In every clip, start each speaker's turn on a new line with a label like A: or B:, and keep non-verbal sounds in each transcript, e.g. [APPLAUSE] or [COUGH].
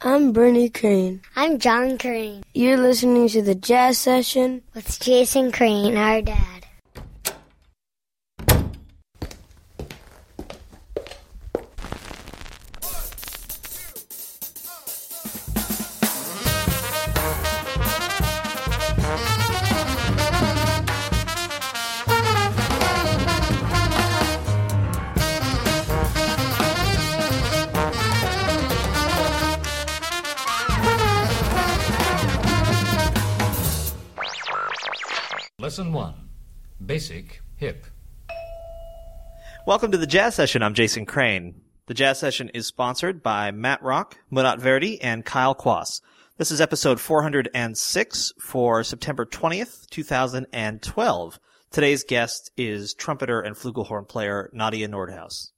A: I'm Bernie Crane.
B: I'm John Crane.
A: You're listening to the Jazz Session
B: with Jason Crane, our dad.
C: Welcome to the Jazz Session. I'm Jason Crane. The Jazz Session is sponsored by Matt Rock, Murat Verdi, and Kyle Quas. This is episode 406 for September 20th, 2012. Today's guest is trumpeter and flugelhorn player Nadje Noordhuis.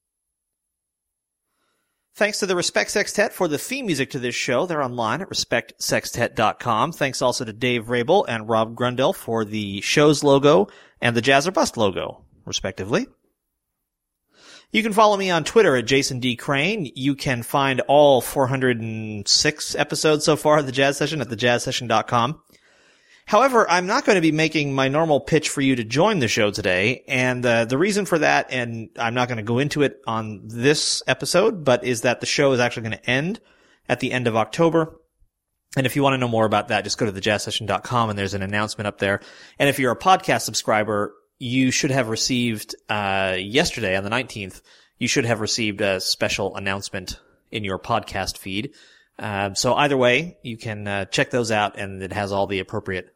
C: Thanks to the Respect Sextet for the theme music to this show. They're online at respectsextet.com. Thanks also to Dave Rabel and Rob Grundel for the show's logo and the Jazz or Bust logo, respectively. You can follow me on Twitter at Jason D. Crane. You can find all 406 episodes so far of the Jazz Session at thejazzsession.com. However, I'm not going to be making my normal pitch for you to join the show today. And uh, the reason for that, and I'm not going to go into it on this episode, but is that the show is actually going to end at the end of October. And if you want to know more about that, just go to thejazzsession.com and there's an announcement up there. And if you're a podcast subscriber, you should have received, uh, yesterday on the 19th, you should have received a special announcement in your podcast feed. Uh, so either way, you can uh, check those out and it has all the appropriate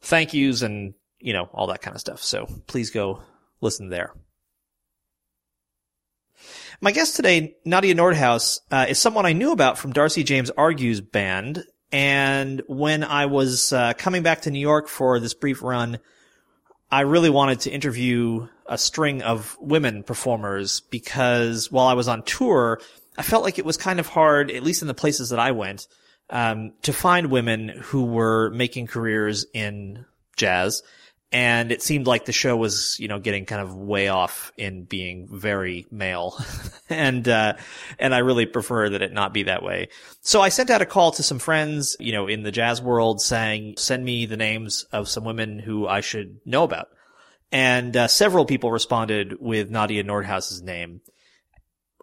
C: thank yous and, you know, all that kind of stuff. So please go listen there. My guest today, Nadje Noordhuis, uh, is someone I knew about from Darcy James Argue's band. And when I was uh, coming back to New York for this brief run, I really wanted to interview a string of women performers because while I was on tour, I felt like it was kind of hard, at least in the places that I went, um, to find women who were making careers in jazz. And it seemed like the show was, you know, getting kind of way off in being very male. [LAUGHS] and, uh, and I really prefer that it not be that way. So I sent out a call to some friends, you know, in the jazz world saying, send me the names of some women who I should know about. And, uh, several people responded with Nadje Noordhuis's name.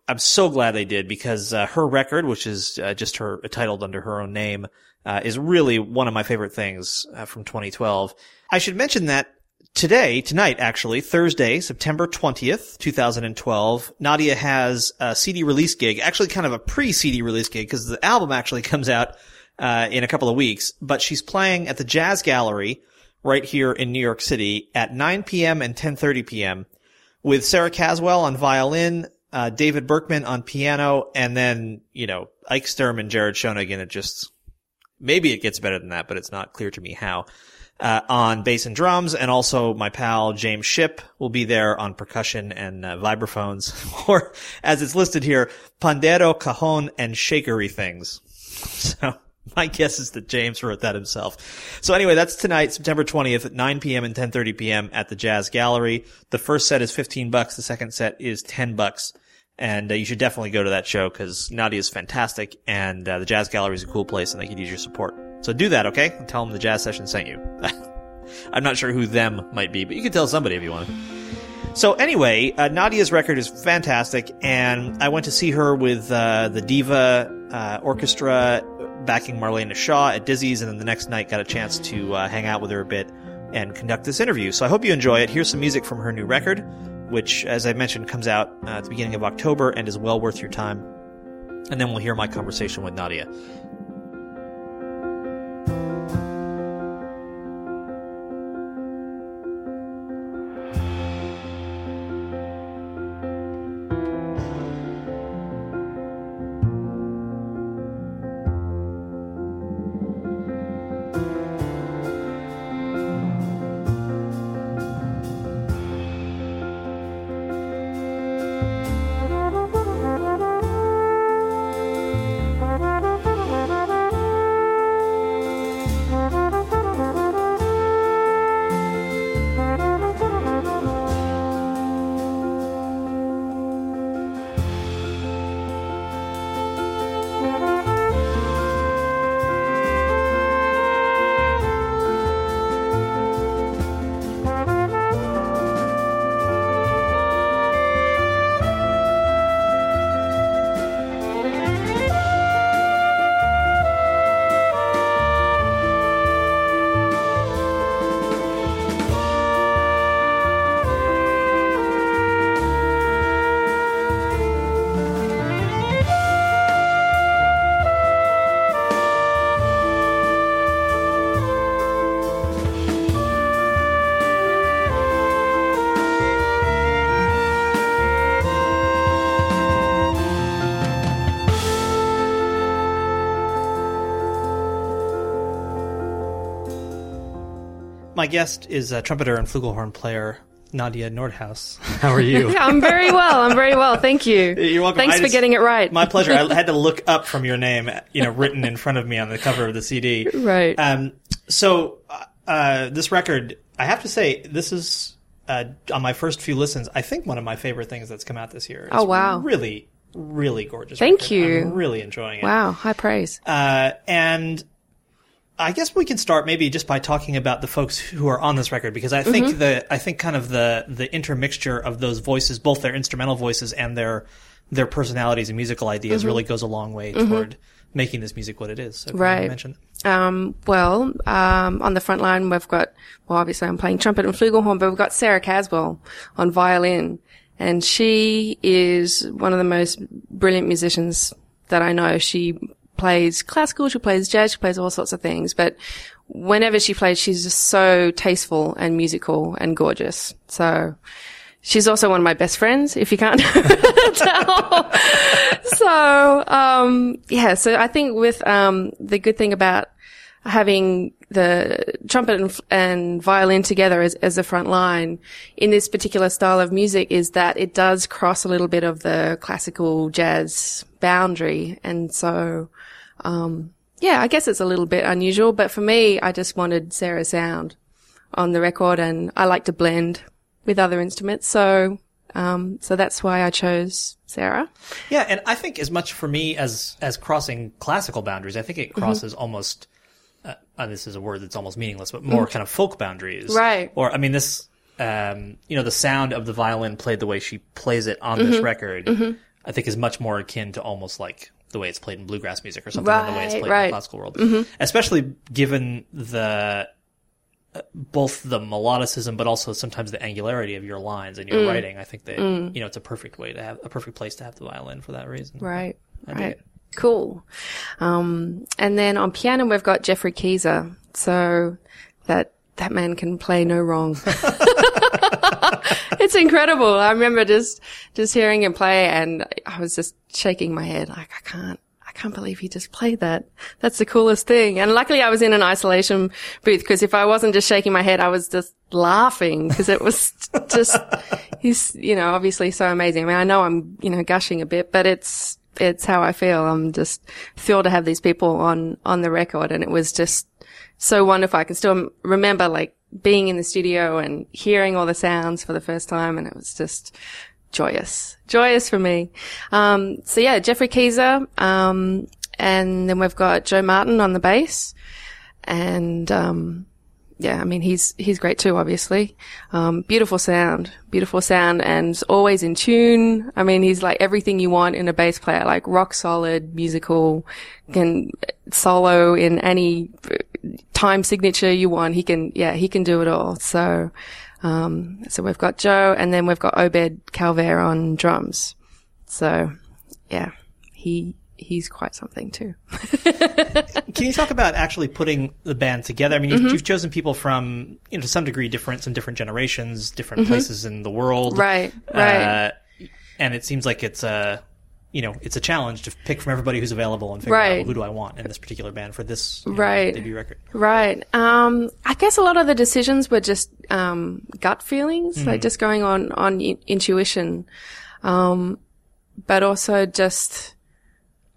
C: I'm so glad they did because uh, her record, which is uh, just her titled under her own name, uh, is really one of my favorite things uh, from 2012. I should mention that today, tonight, actually, Thursday, September 20th, 2012, Nadje has a CD release gig, actually kind of a pre-CD release gig because the album actually [LAUGHS] comes out uh, in a couple of weeks, but she's playing at the Jazz Gallery right here in New York City at 9 p.m. and 10:30 p.m. with Sarah Caswell on violin, uh, David Berkman on piano, and then, you know, Ike Sturm and Jared Schoenigan. It just, maybe it gets better than that, but it's not clear to me how. Uh, on bass and drums, and also my pal James Shipp will be there on percussion and uh, vibraphones, [LAUGHS] or as it's listed here, pandero, cajon, and shakery things. [LAUGHS] So my guess is that James wrote that himself. So anyway, that's tonight, September 20th at 9 p.m. and 10:30 p.m. at the Jazz Gallery. The first set is 15 bucks. The second set is 10 bucks. And uh, you should definitely go to that show because Nadje is fantastic and uh, the Jazz Gallery is a cool place and they could use your support. So do that, okay? And tell them the Jazz Session sent you. [LAUGHS] I'm not sure who them might be, but you can tell somebody if you want. So anyway, uh, Nadje's record is fantastic, and I went to see her with uh, the Diva uh, Orchestra backing Marlena Shaw at Dizzy's, and then the next night got a chance to uh, hang out with her a bit and conduct this interview. So I hope you enjoy it. Here's some music from her new record which, as I mentioned, comes out uh, at the beginning of October and is well worth your time. And then we'll hear my conversation with Nadje. My guest is uh, trumpeter and flugelhorn player Nadje Noordhuis. [LAUGHS] How are you?
D: I'm very well. I'm very well. Thank you. [LAUGHS]
C: You're welcome.
D: Thanks
C: I
D: for
C: just-
D: getting it right.
C: My pleasure. I [LAUGHS] had to look up from your name, you know, written in front of me on the cover of the CD.
D: Right.
C: Um, so, uh, uh, this record, I have to say, this is, uh, on my first few listens, I think one of my favorite things that's come out this year. It's
D: Oh, wow.
C: Really, really gorgeous.
D: Thank
C: record.
D: you.
C: I'm really enjoying it.
D: wow. High praise.
C: Uh, and I guess we can start maybe just by talking about the folks who are on this record because I think
D: Mm-hmm.
C: the I think kind of the the intermixture of those voices, both their instrumental voices and their their personalities and musical ideas,
D: Mm-hmm.
C: really goes a long way toward making this music what it is. So
D: Right.
C: mention
D: Um, well, um, on the front line, we've got, well, obviously I'm playing trumpet and flugelhorn, but we've got Sarah Caswell on violin. And she is one of the most brilliant musicians that I know. She plays classical, she plays jazz, she plays all sorts of things. But whenever she plays, she's just so tasteful and musical and gorgeous. So she's also one of my best friends, if you can't [LAUGHS] tell. so, um, yeah, so I think with, um, the good thing about having the trumpet and, and violin together as, as the front line in this particular style of music is that it does cross a little bit of the classical jazz boundary. And so, um, yeah, I guess it's a little bit unusual, but for me, I just wanted Sarah's sound on the record and I like to blend with other instruments. So, um, so that's why I chose Sarah.
C: Yeah, and I think as much for me as as crossing classical boundaries, I think
D: Mm-hmm.
C: it crosses almost. Uh, uh, this is a word that's almost meaningless, but more kind of folk boundaries,
D: Mm. Right.
C: Or I mean, this, um, you know, the sound of the violin played the way she plays it on this
D: Mm-hmm.
C: record, I think is much more akin to almost like the way it's played in bluegrass music or something than the way it's
D: Right,
C: played in the classical world. Especially given the uh, both the melodicism, but also sometimes the angularity of your lines and your
D: Mm.
C: writing. I think that you know it's a perfect way to have a perfect place to have the violin for that reason.
D: Right.
C: dig
D: right. Cool. Um, and then on piano, we've got Geoffrey Keezer. So that, that man can play no wrong. [LAUGHS] [LAUGHS] it's incredible. I remember just, just hearing him play and I was just shaking my head like, I can't, I can't believe he just played that. That's the coolest thing. And luckily I was in an isolation booth because if I wasn't just shaking my head, I was just laughing because it was just, he's, you know, obviously so amazing. I mean, I know I'm, you know, gushing a bit, but it's, it's how I feel. I'm just thrilled to have these people on, on the record. And it was just so wonderful. I can still remember like being in the studio and hearing all the sounds for the first time. And it was just joyous, joyous for me. Um, so yeah, Geoffrey Keezer. Um, and then we've got Joe Martin on the bass and, um, yeah, I mean, he's, he's great too, obviously. Um, beautiful sound, beautiful sound and always in tune. I mean, he's like everything you want in a bass player, like rock solid, musical, can solo in any time signature you want. He can, yeah, he can do it all. So, um, so we've got Joe and then we've got Obed Calvaire on drums. So, yeah, he, he's quite something too. [LAUGHS]
C: Can you talk about actually putting the band together? I mean, you've,
D: Mm-hmm.
C: you've chosen people from, you know, to some degree, different, some different generations, different places in the world,
D: Mm-hmm. Right, right.
C: Uh, and it seems like it's a, you know, it's a challenge to pick from everybody who's available and figure out
D: Right.
C: well, who do I want in this particular band for this you know,
D: Right.
C: debut record.
D: Right. Um, I guess a lot of the decisions were just um, gut feelings, like just going on on in- intuition, um, but also just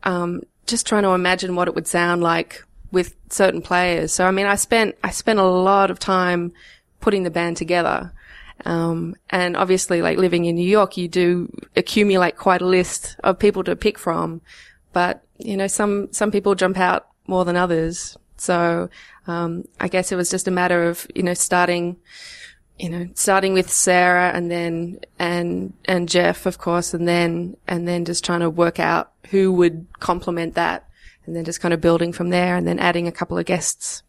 D: um, just trying to imagine what it would sound like with certain players. So I mean, I spent I spent a lot of time putting the band together. Um, and obviously, like living in New York, you do accumulate quite a list of people to pick from. But, you know, some, some people jump out more than others. So, um, I guess it was just a matter of, you know, starting, you know, starting with Sarah and then, and, and Jeff, of course, and then, and then just trying to work out who would complement that and then just kind of building from there and then adding a couple of guests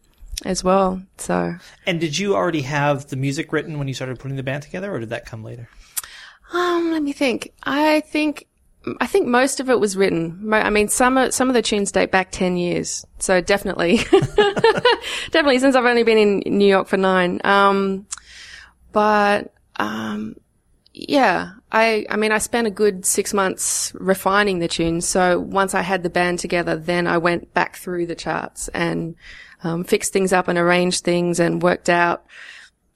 D: as well. So,
C: And did you already have the music written when you started putting the band together, or did that come later?
D: Um, let me think. I think, I think most of it was written. I mean, some of, some of the tunes date back 10 years. So definitely, [LAUGHS] definitely since I've only been in New York for nine. Um, but, um, yeah, I, I mean, I spent a good six months refining the tune. So once I had the band together, then I went back through the charts and, um, fixed things up and arranged things and worked out.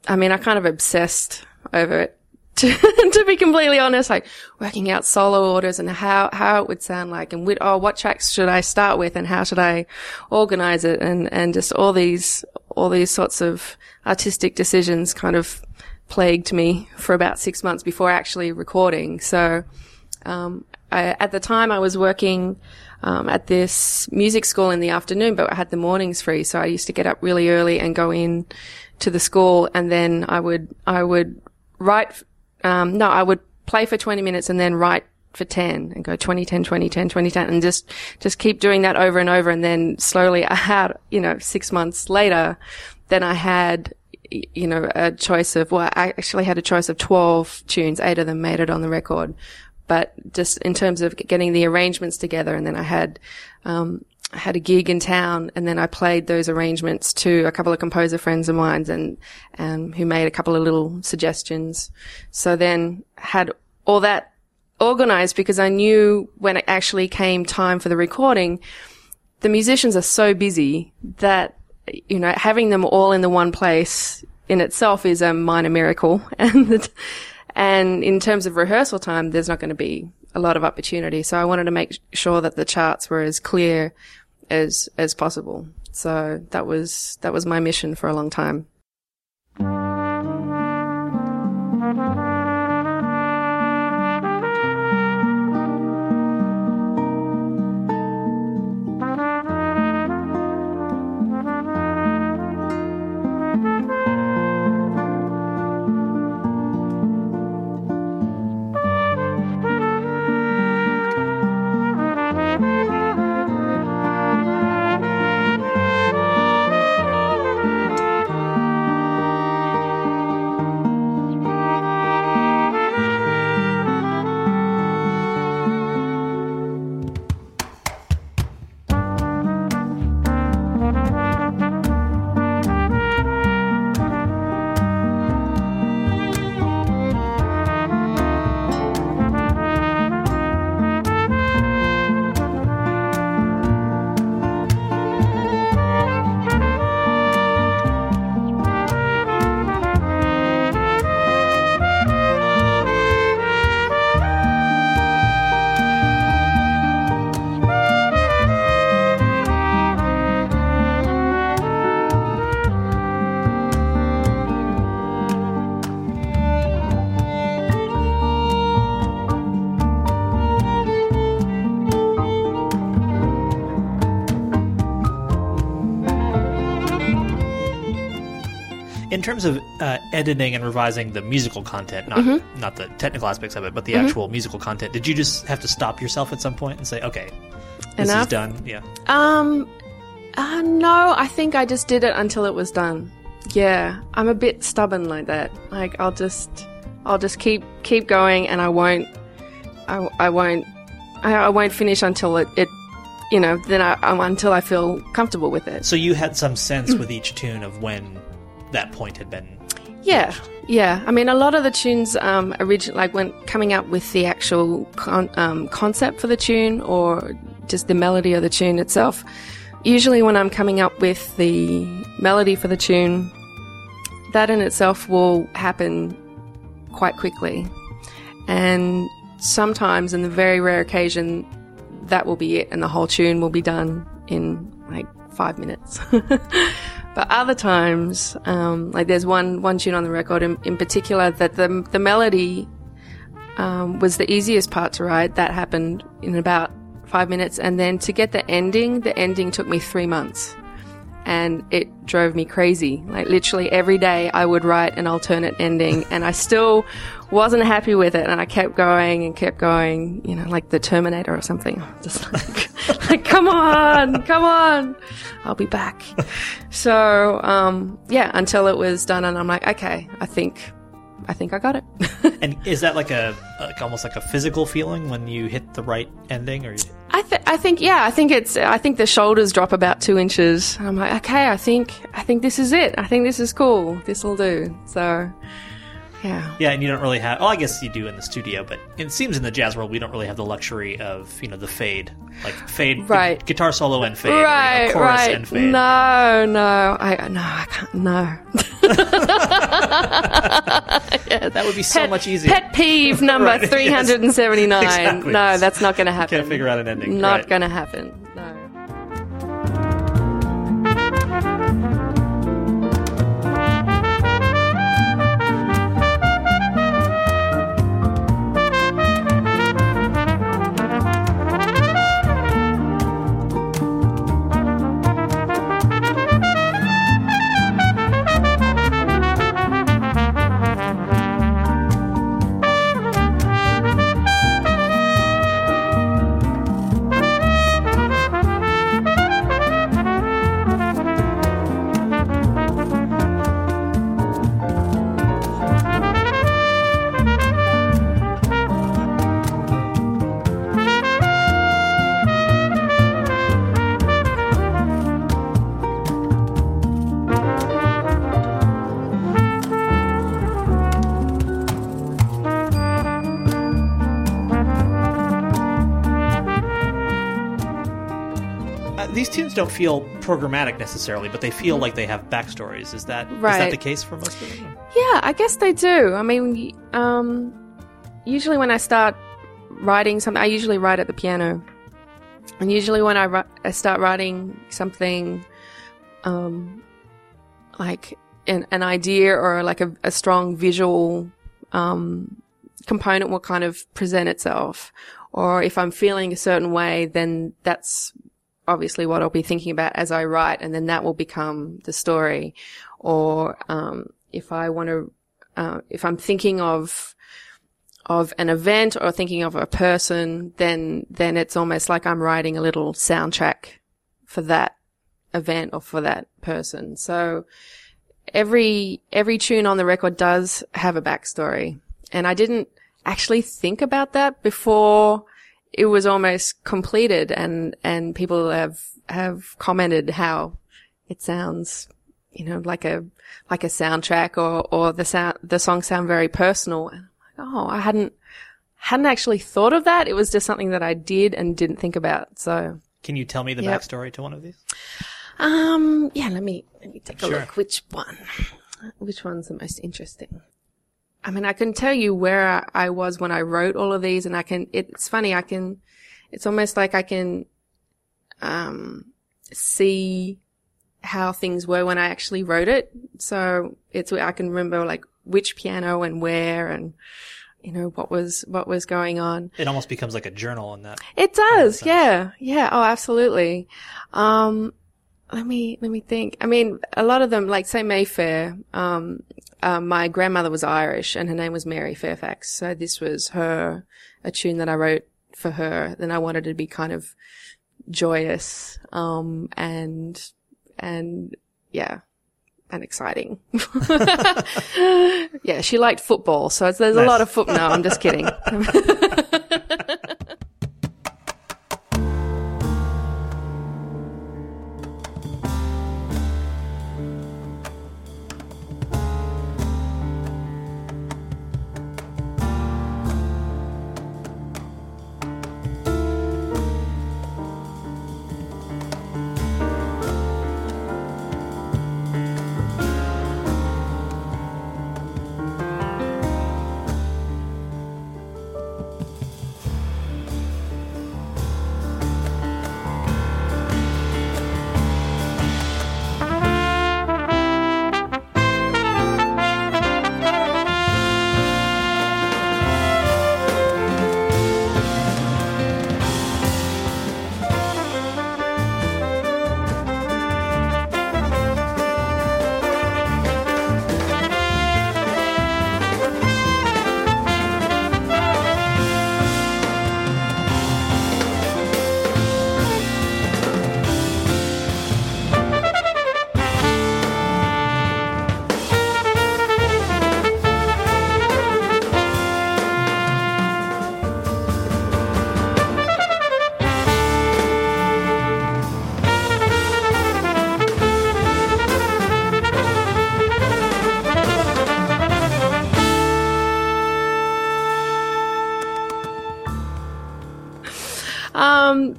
D: I mean, I kind of obsessed over it. [LAUGHS] To, to be completely honest, like working out solo orders and how, how it would sound like and with, oh, what tracks should I start with and how should I organize it and, and just all these, all these sorts of artistic decisions kind of plagued me for about six months before actually recording. So, um, I, at the time I was working, um, at this music school in the afternoon, but I had the mornings free. So I used to get up really early and go in to the school and then I would, I would write, um, no, I would play for 20 minutes and then write for 10 and go 20, 10, 20, 10, 20, 10 and just, just keep doing that over and over. And then slowly [LAUGHS] I had, you know, six months later, then I had, you know, a choice of, well, I actually had a choice of 12 tunes. Eight of them made it on the record. But just in terms of getting the arrangements together and then I had, um, I had a gig in town and then I played those arrangements to a couple of composer friends of mine and, um, who made a couple of little suggestions. So then had all that organized because I knew when it actually came time for the recording, the musicians are so busy that, you know, having them all in the one place in itself is a minor miracle. [LAUGHS] And, and in terms of rehearsal time, there's not going to be a lot of opportunity. So I wanted to make sure that the charts were as clear as, as possible. So that was, that was my mission for a long time.
C: In terms of uh, editing and revising the musical content, not
D: Mm-hmm.
C: not the technical aspects of it, but the actual musical content, did you just have to stop yourself at some point and say, "Okay, this is
D: Enough?
C: done"? Yeah.
D: Um, uh, no, I think I just did it until it was done. Yeah, I'm a bit stubborn like that. Like I'll just, I'll just keep keep going, and I won't, I, I won't, I, I won't finish until it, it, you know, then I until I feel comfortable with it.
C: So you had some sense with each tune of when that point had been.
D: Yeah, yeah. I mean, a lot of the tunes, um, originally, like when coming up with the actual con- um, concept for the tune or just the melody of the tune itself. Usually, when I'm coming up with the melody for the tune, that in itself will happen quite quickly, and sometimes, in the very rare occasion, that will be it, and the whole tune will be done in like five minutes. [LAUGHS] But other times, um, like there's one one tune on the record in, in particular that the the melody um, was the easiest part to write. That happened in about five minutes, and then to get the ending, the ending took me three months, and it drove me crazy. Like literally every day, I would write an alternate ending, and I still wasn't happy with it, and I kept going and kept going. You know, like the Terminator or something. Just [LAUGHS] like, like come on, come on, I'll be back. [LAUGHS] So, um, yeah, until it was done, and I'm like, okay, I think, I think I got it. [LAUGHS]
C: And is that like a like almost like a physical feeling when you hit the right ending, or
D: I, th- I think, yeah, I think it's, I think the shoulders drop about two inches. I'm like, okay, I think, I think this is it. I think this is cool. This will do. So, Yeah.
C: Yeah, and you don't really have. Well, I guess you do in the studio, but it seems in the jazz world we don't really have the luxury of you know the fade, like fade,
D: Right.
C: gu- guitar solo and fade, or, you know,
D: Right,
C: chorus
D: right.
C: and fade.
D: No, no, I no, I can't. No. [LAUGHS]
C: that would be so
D: Pet-
C: much easier.
D: Pet peeve number [LAUGHS]
C: Right, yes.
D: three hundred and seventy nine.
C: Exactly.
D: No, that's not going to happen.
C: Can't figure out an ending.
D: Not
C: right.
D: going to happen. No.
C: These tunes don't feel programmatic necessarily, but they feel like they have backstories. Is that is that.
D: Right.
C: the case for most of them?
D: Yeah, I guess they do. I mean, um, usually when I start writing something, I usually write at the piano. And usually when I, ri- I start writing something, um, like an, an idea or like a, a strong visual, um, component will kind of present itself. Or if I'm feeling a certain way, then that's obviously what I'll be thinking about as I write, and then that will become the story. Or um, if I want to, uh, if I'm thinking of of an event or thinking of a person, then then it's almost like I'm writing a little soundtrack for that event or for that person. So every every tune on the record does have a backstory, and I didn't actually think about that before it was almost completed, and and people have have commented how it sounds, you know, like a like a soundtrack, or or the sound the songs sound very personal. And I'm like, oh, I hadn't hadn't actually thought of that. It was just something that I did and didn't think about. So
C: Can you tell me the
D: Yep.
C: backstory to one of these?
D: um, yeah, let me let me take a
C: Sure.
D: look. Which one? Which one's the most interesting? I mean, I can tell you where I, was when I wrote all of these, and I can. It's funny. I can. It's almost like I can, um, see how things were when I actually wrote it. So it's I can remember like which piano and where, and you know what was what was going on.
C: It almost becomes like a journal in that.
D: It does, yeah, yeah. Oh, absolutely. Um, let me let me think. I mean, a lot of them, like say Mayfair. Um, uh, my grandmother was Irish, and her name was Mary Fairfax. So this was her a tune that I wrote for her. Then I wanted it to be kind of joyous, um, and and yeah, and exciting. [LAUGHS] yeah, she liked football, so there's a lot of foot. No, I'm just kidding. [LAUGHS]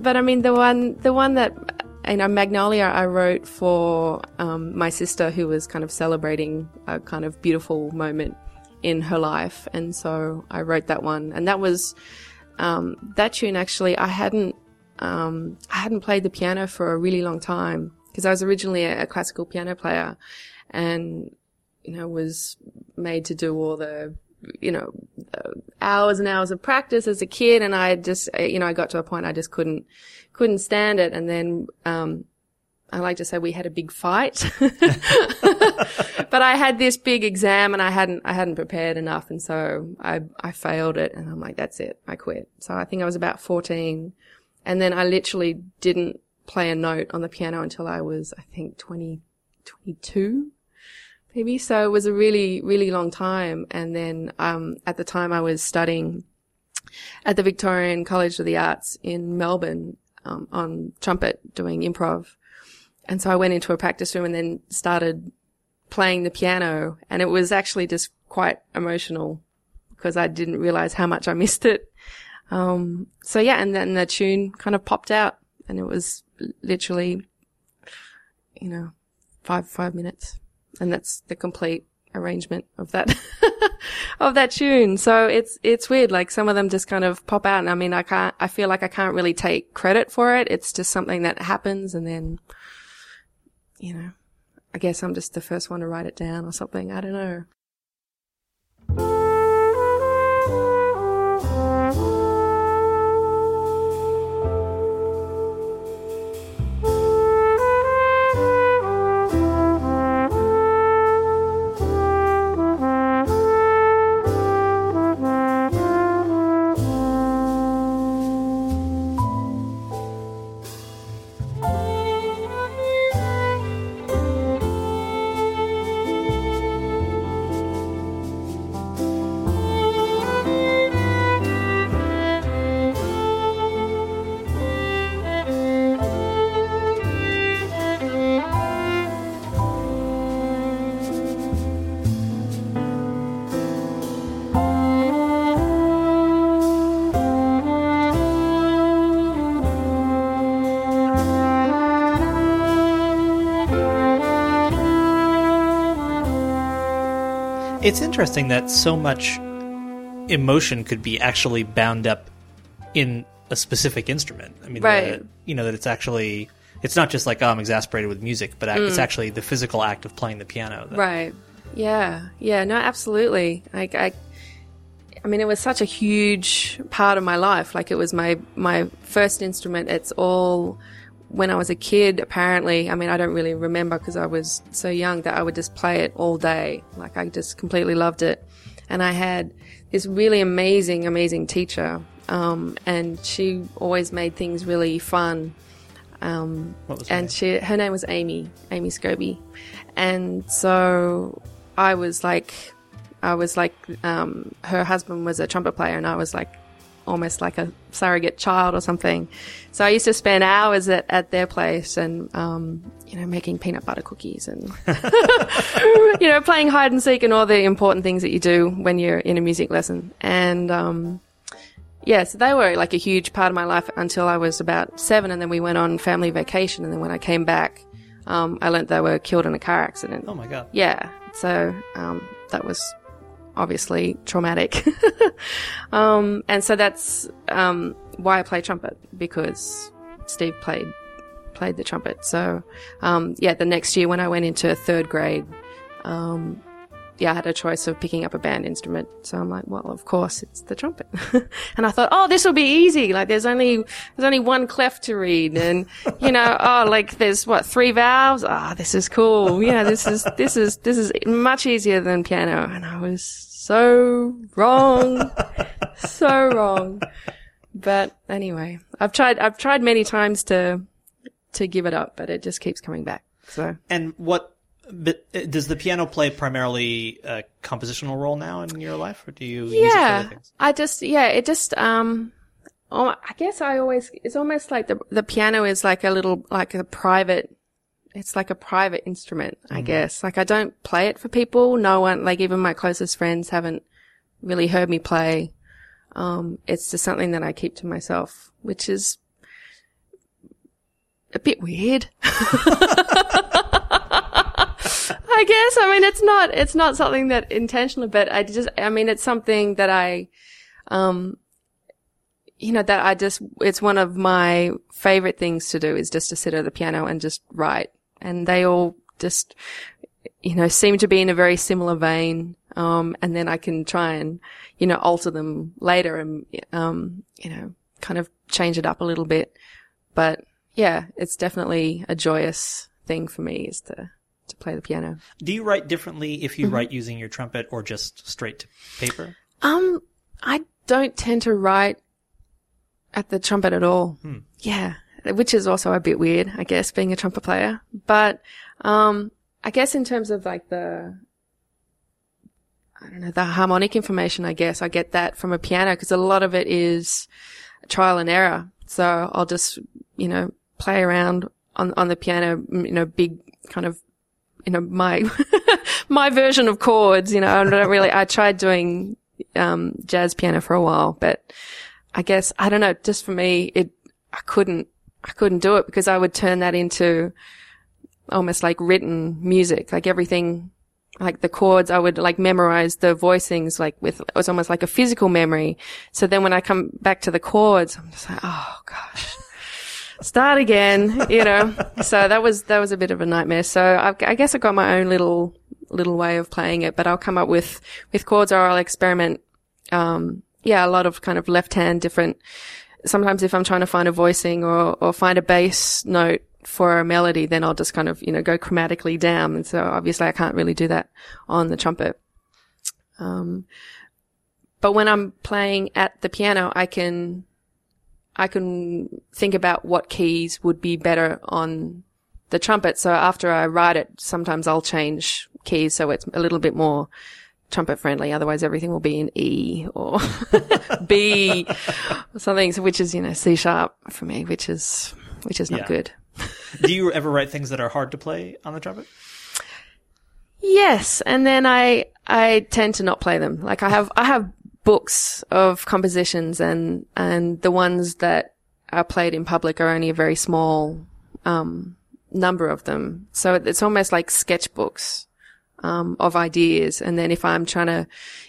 D: but I mean, the one, the one that, you know, Magnolia, I wrote for um, my sister who was kind of celebrating a kind of beautiful moment in her life, and so I wrote that one, and that was um, that tune. Actually, I hadn't, um, I hadn't played the piano for a really long time because I was originally a, a classical piano player, and you know was made to do all the you know, hours and hours of practice as a kid. And I just, you know, I got to a point I just couldn't, couldn't stand it. And then, um, I like to say we had a big fight, [LAUGHS] but I had this big exam and I hadn't, I hadn't prepared enough. And so I, I failed it and I'm like, that's it. I quit. So I think I was about 14 and then I literally didn't play a note on the piano until I was, I think 20, 22 maybe. So it was a really, really long time. And then, um, at the time I was studying at the Victorian College of the Arts in Melbourne, um, on trumpet doing improv. And so I went into a practice room and then started playing the piano. And it was actually just quite emotional because I didn't realize how much I missed it. Um, so yeah, and then the tune kind of popped out and it was literally, you know, five, five minutes and that's the complete arrangement of that [LAUGHS] of that tune. So it's it's weird. Like some of them just kind of pop out, and I mean, I can't. I feel like I can't really take credit for it. It's just something that happens, and then you know, I guess I'm just the first one to write it down or something. I don't know.
C: It's interesting that so much emotion could be actually bound up in a specific instrument. I mean,
D: Right.
C: the- you know that it's actually it's not just like oh, I'm exasperated with music, but ac- it's mm. actually the physical act of playing the piano. that-
D: Right. Yeah. Yeah. No, absolutely. Like, I, I mean, it was such a huge part of my life. Like, it was my, my first instrument. It's all when I was a kid, apparently. I mean, I don't really remember because I was so young that I would just play it all day. Like, I just completely loved it. And I had this really amazing, amazing teacher. Um, and she always made things really fun. Um, and she her name was Amy, Amy Scobie, and so I was like, I was like, um, her husband was a trumpet player, and I was like, almost like a surrogate child or something. So I used to spend hours at, at their place and, um, you know, making peanut butter cookies and, [LAUGHS] you know, playing hide and seek and all the important things that you do when you're in a music lesson. And, um, yeah, so they were like a huge part of my life until I was about seven, and then we went on family vacation. And then when I came back, um, I learned they were killed in a car accident.
C: Oh my god.
D: Yeah, so um, that was obviously traumatic. [LAUGHS] um, and so that's um, why I play trumpet because Steve played played the trumpet. So um, yeah, the next year when I went into third grade, um, yeah, I had a choice of picking up a band instrument. So I'm like, well, of course it's the trumpet. [LAUGHS] and I thought, oh, this will be easy. Like there's only, there's only one clef to read. And, you know, [LAUGHS] oh, like there's what, three valves? Ah, this is cool. Yeah, this is, this is, this is much easier than piano. And I was so wrong. [LAUGHS] so wrong. But anyway, I've tried, I've tried many times to, to give it up, but it just keeps coming back. So.
C: And what but uh, does the piano play primarily a compositional role now in your life, or do you use it for
D: yeah i just yeah it just um oh, i guess i always it's almost like the the piano is like a little like a private it's like a private instrument i guess. Like i don't play it for people. No one like even my closest friends haven't really heard me play. Um it's just something that i keep to myself which is a bit weird. [LAUGHS] [LAUGHS] I guess. I mean, it's not, it's not something that intentionally, but I just, I mean, it's something that I, um, you know, that I just, it's one of my favorite things to do is just to sit at the piano and just write. And they all just, you know, seem to be in a very similar vein. Um, and then I can try and, you know, alter them later and, um, you know, kind of change it up a little bit. But yeah, it's definitely a joyous thing for me is to, to play the piano.
C: Do you write differently if you
D: Mm-hmm.
C: write using your trumpet or just straight to paper?
D: Um, I don't tend to write at the trumpet at all. Yeah. Which is also a bit weird, I guess, being a trumpet player. But, um, I guess in terms of like the, I don't know, the harmonic information, I guess I get that from a piano because a lot of it is trial and error. So I'll just, you know, play around on, on the piano, you know, big kind of, you know, my, [LAUGHS] my version of chords, you know, I don't really, I tried doing, um, jazz piano for a while, but I guess, I don't know, just for me, it, I couldn't, I couldn't do it because I would turn that into almost like written music, like everything, like the chords, I would like memorize the voicings, like with, it was almost like a physical memory. So then when I come back to the chords, I'm just like, oh gosh, start again, you know? so that was, that was a bit of a nightmare. So I, I guess I've got my own little, little way of playing it, but I'll come up with, with chords or I'll experiment, um, yeah, a lot of kind of left hand different, sometimes if I'm trying to find a voicing or, or find a bass note for a melody, then I'll just kind of, you know, go chromatically down. And so obviously I can't really do that on the trumpet. Um, but when I'm playing at the piano, I can, I can think about what keys would be better on the trumpet. So after I write it, sometimes I'll change keys so it's a little bit more trumpet friendly. Otherwise everything will be in E or [LAUGHS] B or something, which is, you know, C sharp for me, which is, which is not
C: Yeah.
D: good. [LAUGHS]
C: Do you ever write things that are hard to play on the trumpet?
D: Yes, and then I I tend to not play them. Like I have I have books of compositions and and the ones that are played in public are only a very small um number of them. So it's almost like sketchbooks um of ideas and then if I'm trying to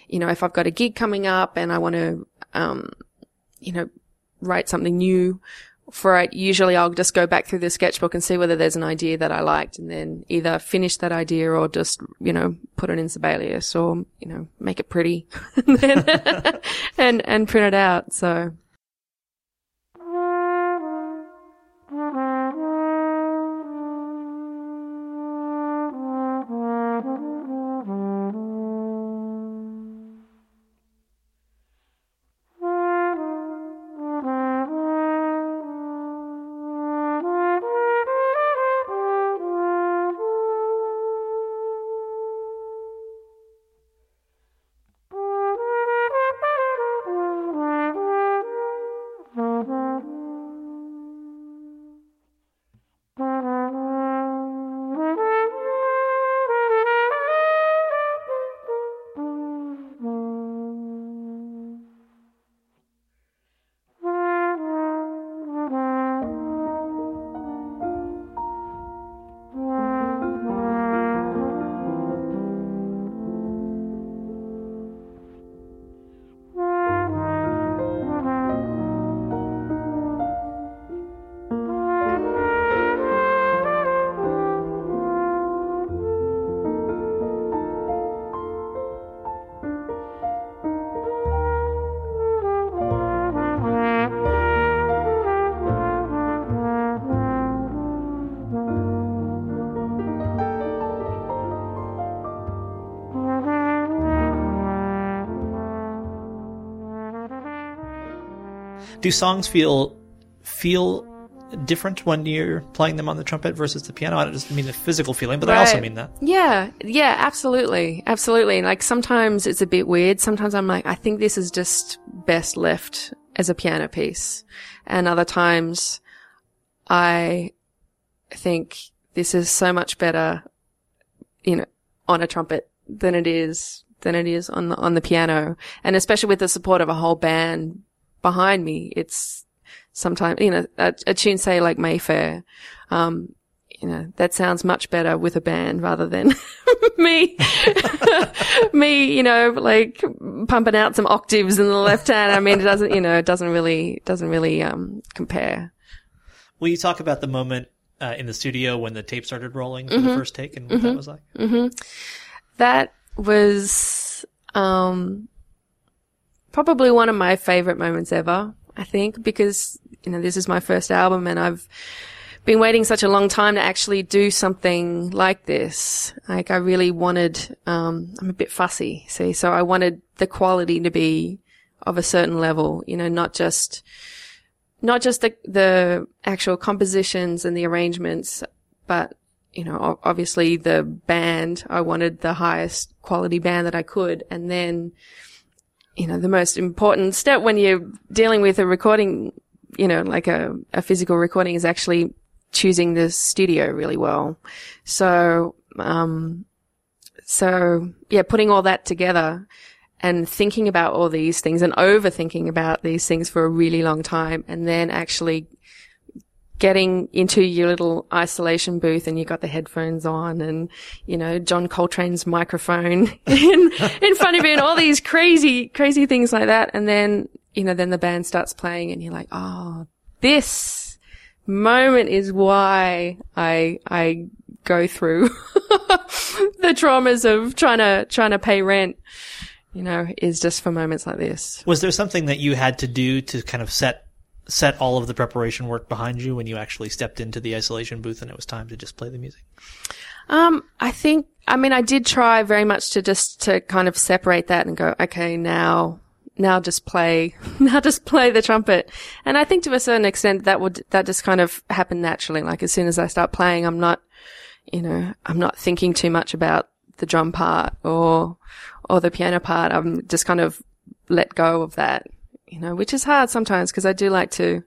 D: you know if I've got a gig coming up and I want to um you know write something new for it, usually I'll just go back through the sketchbook and see whether there's an idea that I liked and then either finish that idea or just, you know, put it in Sibelius or, you know, make it pretty [LAUGHS] and, [LAUGHS] and, and print it out. So.
C: Do songs feel feel different when you're playing them on the trumpet versus the piano? I don't just mean the physical feeling, but I also mean that.
D: Yeah, yeah, absolutely, absolutely. Like sometimes it's a bit weird. Sometimes I'm like, I think this is just best left as a piano piece, and other times I think this is so much better, you know, on a trumpet than it is than it is on the on the piano, and especially with the support of a whole band behind me, it's sometimes, you know, a, a tune say like Mayfair, um, you know, that sounds much better with a band rather than [LAUGHS] me, [LAUGHS] me, you know, like pumping out some octaves in the left hand. I mean, it doesn't, you know, it doesn't really, doesn't really, um, compare.
C: Will you talk about the moment uh, in the studio when the tape started rolling for
D: Mm-hmm.
C: the first take and what that was like?
D: That was, um, probably one of my favorite moments ever, I think, because, you know, this is my first album and I've been waiting such a long time to actually do something like this. Like I really wanted, um, I'm a bit fussy, see, so I wanted the quality to be of a certain level, you know, not just, not just the, the actual compositions and the arrangements, but, you know, obviously the band, I wanted the highest quality band that I could. And then, you know, the most important step when you're dealing with a recording, you know, like a, a physical recording is actually choosing the studio really well. So, um, so yeah, putting all that together and thinking about all these things and overthinking about these things for a really long time and then actually getting into your little isolation booth and you got the headphones on and, you know, John Coltrane's microphone [LAUGHS] in, in front of you and all these crazy, crazy things like that. And then, you know, then the band starts playing and you're like, oh, this moment is why I, I go through [LAUGHS] the traumas of trying to, trying to pay rent, you know, is just for moments like this.
C: Was there something that you had to do to kind of set set all of the preparation work behind you when you actually stepped into the isolation booth and it was time to just play the music?
D: Um, I think, I mean, I did try very much to just, to kind of separate that and go, okay, now, now just play, [LAUGHS] now just play the trumpet. And I think to a certain extent that would, that just kind of happened naturally. Like as soon as I start playing, I'm not, you know, I'm not thinking too much about the drum part or, or the piano part. I'm just kind of let go of that, you know, which is hard sometimes because I do like to,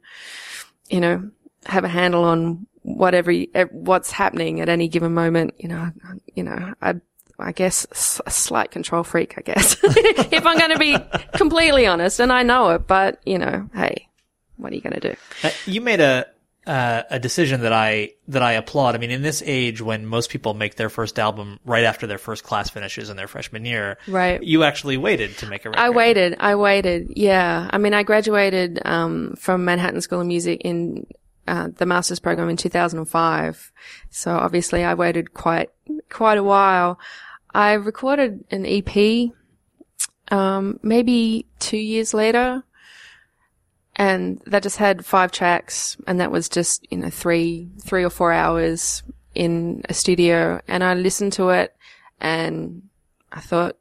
D: you know, have a handle on whatever, what's happening at any given moment. You know, you know, I, I guess a slight control freak, I guess, [LAUGHS] if I'm going to be completely honest and I know it, but you know, hey, what are you going to do?
C: Uh, you made a uh, a decision that I that I applaud. I mean, in this age when most people make their first album right after their first class finishes in their freshman year,
D: Right.
C: You actually waited to make a record.
D: I waited. I waited. Yeah. I mean, I graduated um, from Manhattan School of Music in uh, the master's program in 2005. So obviously, I waited quite quite a while. I recorded an EP, um, maybe two years later, and that just had five tracks, and that was just you know three three or four hours in a studio, and I listened to it, and I thought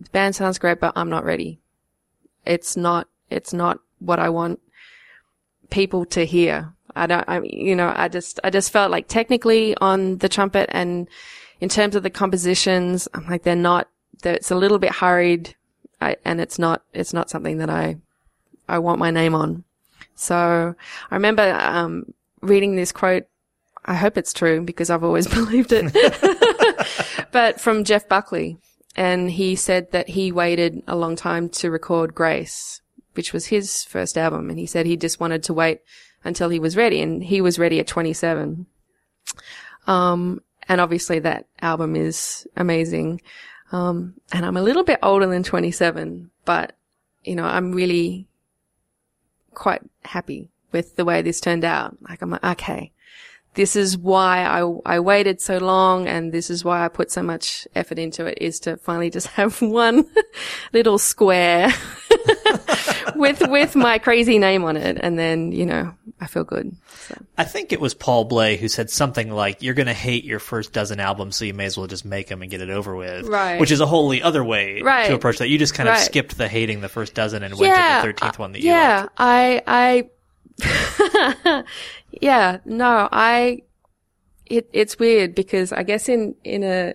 D: the band sounds great, but I'm not ready. It's not, it's not what I want people to hear. I don't, I, you know, I just, I just felt like technically on the trumpet and in terms of the compositions, I'm like, they're not, it's a little bit hurried I, and it's not, it's not something that I, I want my name on. So I remember, um, reading this quote. I hope it's true because I've always [LAUGHS] believed it. [LAUGHS] but from Jeff Buckley. And he said that he waited a long time to record Grace, which was his first album. And he said he just wanted to wait until he was ready. And he was ready at 27. Um, and obviously that album is amazing. Um, and I'm a little bit older than 27, but you know, I'm really quite happy with the way this turned out. Like I'm like, okay, this is why I, I waited so long and this is why I put so much effort into it is to finally just [LAUGHS] have one [LAUGHS] little square [LAUGHS] with, with my crazy name on it. And then, you know, I feel good. So.
C: I think it was Paul Bley who said something like, "You're going to hate your first dozen albums, so you may as well just make them and get it over with."
D: Right.
C: Which is a wholly other way
D: Right.
C: to approach that. You just kind of
D: Right.
C: skipped the hating the first dozen and went to the thirteenth one that you
D: yeah,
C: liked.
D: I, I, [LAUGHS] yeah, no, I, it, it's weird because I guess in, in a,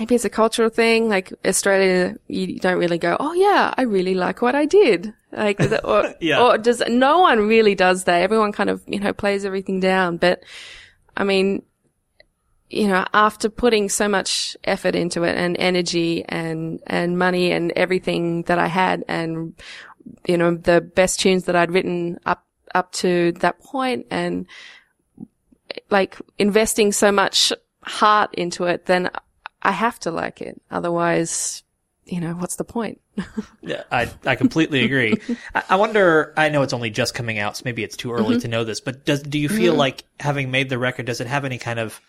D: maybe it's a cultural thing, like Australia, you don't really go, oh yeah, I really like what I did. Like, the- or, [LAUGHS]
C: Yeah.
D: or does, no one really does that. Everyone kind of, you know, plays everything down. But, I mean, you know, after putting so much effort into it and energy and, and money and everything that I had and, you know, the best tunes that I'd written up up to that point and like investing so much heart into it, then I have to like it. Otherwise, you know, what's the point? [LAUGHS]
C: Yeah, I, I completely agree. [LAUGHS] I, I wonder, I know it's only just coming out, so maybe it's too early
D: Mm-hmm.
C: to know this, but does, do you feel like having made the record, does it have any kind of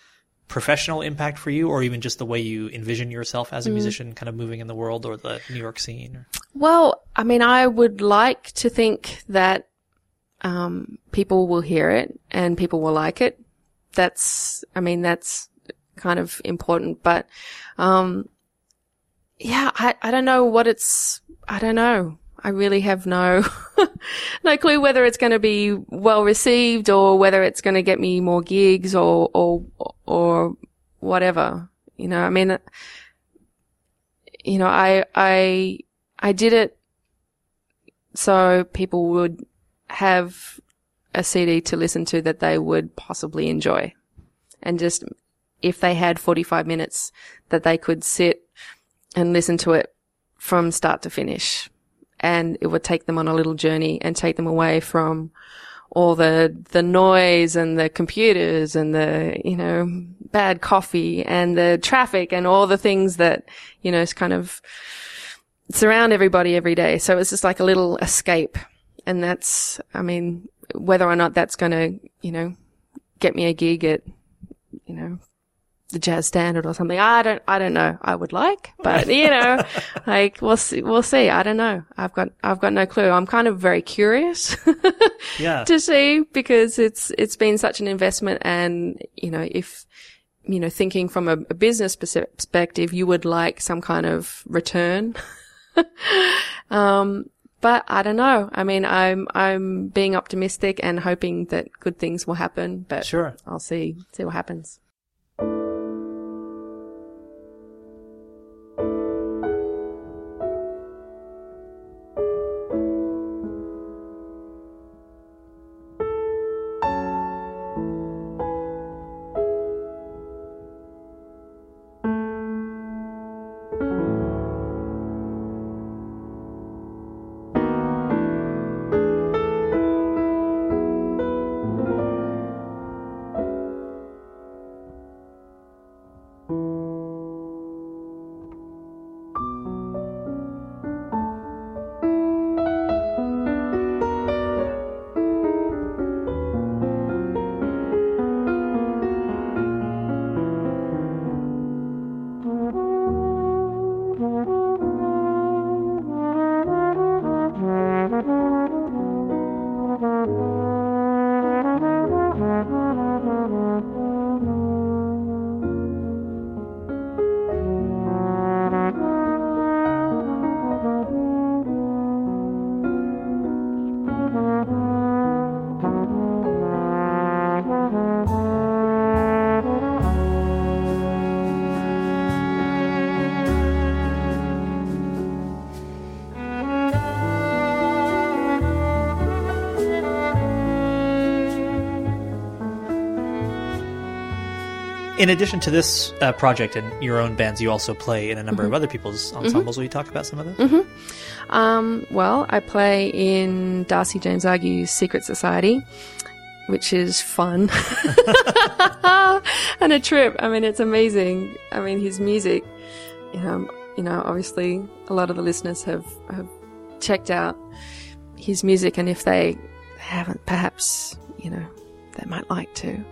C: professional impact for you or even just the way you envision yourself as a
D: Mm.
C: musician kind of moving in the world or the New York scene?
D: Well, I mean, I would like to think that um, people will hear it and people will like it. That's, I mean, that's kind of important. But, um, yeah, I, I don't know what it's, I don't know. I really have no, [LAUGHS] no clue whether it's going to be well received or whether it's going to get me more gigs or, or, or whatever. You know, I mean, you know, I, I, I did it so people would have a CD to listen to that they would possibly enjoy. And just if they had 45 minutes that they could sit and listen to it from start to finish. And it would take them on a little journey and take them away from all the, the noise and the computers and the, you know, bad coffee and the traffic and all the things that, you know, is kind of surround everybody every day. So it's just like a little escape. And that's, I mean, whether or not that's going to, you know, get me a gig at, you know, the jazz standard or something. I don't, I don't know. I would like, but you know, [LAUGHS] like we'll see, we'll see. I don't know. I've got, I've got no clue. I'm kind of very curious [LAUGHS]
C: Yeah.
D: to see because it's, it's been such an investment. And, you know, if, you know, thinking from a, a business perspective, you would like some kind of return. [LAUGHS] um, but I don't know. I mean, I'm, I'm being optimistic and hoping that good things will happen, but
C: Sure.
D: I'll see, see what happens.
C: In addition to this uh, project and your own bands, you also play in a number of other people's ensembles. Will you talk about some of those?
D: Um, well, I play in Darcy James Argue's Secret Society, which is fun [LAUGHS] and a trip. I mean, it's amazing. I mean, his music, you know, you know, obviously a lot of the listeners have, have checked out his music and if they haven't, perhaps, you know, they might like to.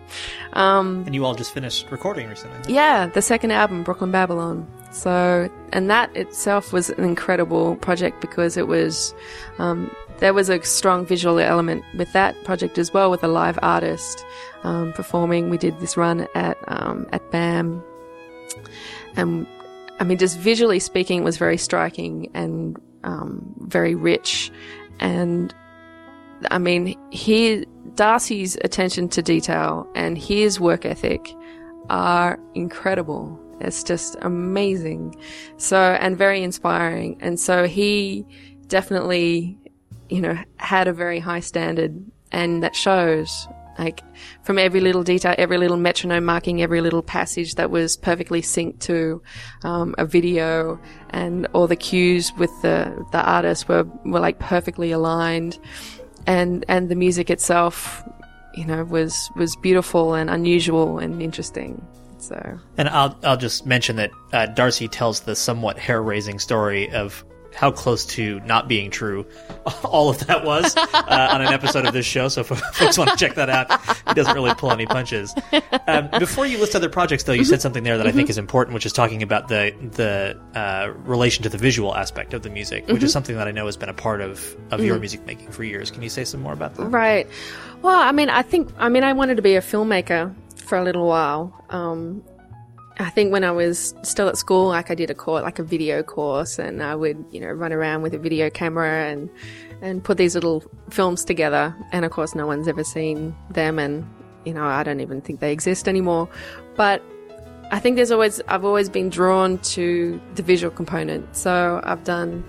D: Um,
C: And you all just finished recording recently.
D: yeah, the second album, Brooklyn Babylon. So, and that itself was an incredible project because it was, um, there was a strong visual element with that project as well, with a live artist um, performing. We did this run at um, at BAM, and I mean, just visually speaking, it was very striking and um, very rich. And I mean, he Darcy's attention to detail and his work ethic are incredible. It's just amazing. So, and very inspiring. And so he definitely, you know, had a very high standard and that shows like from every little detail, every little metronome marking, every little passage that was perfectly synced to um, a video, and all the cues with the the artist were were like perfectly aligned, and and the music itself, you know, was was beautiful and unusual and interesting. So
C: And I'll I'll just mention that uh, Darcy tells the somewhat hair raising story of how close to not being true [LAUGHS] all of that was uh, on an episode of this show. So if [LAUGHS] folks want to check that out, he doesn't really pull any punches. Um, before you list other projects, though, you said something there that I think is important, which is talking about the the uh, relation to the visual aspect of the music, which is something that I know has been a part of of your music making for years. Can you say some more about that?
D: Right. Well, I mean, I think, I mean, I wanted to be a filmmaker for a little while. Um, I think when I was still at school, like I did a course, like a video course, and I would, you know, run around with a video camera and and put these little films together. And of course, no one's ever seen them, and you know, I don't even think they exist anymore. But I think there's always I've always been drawn to the visual component. So I've done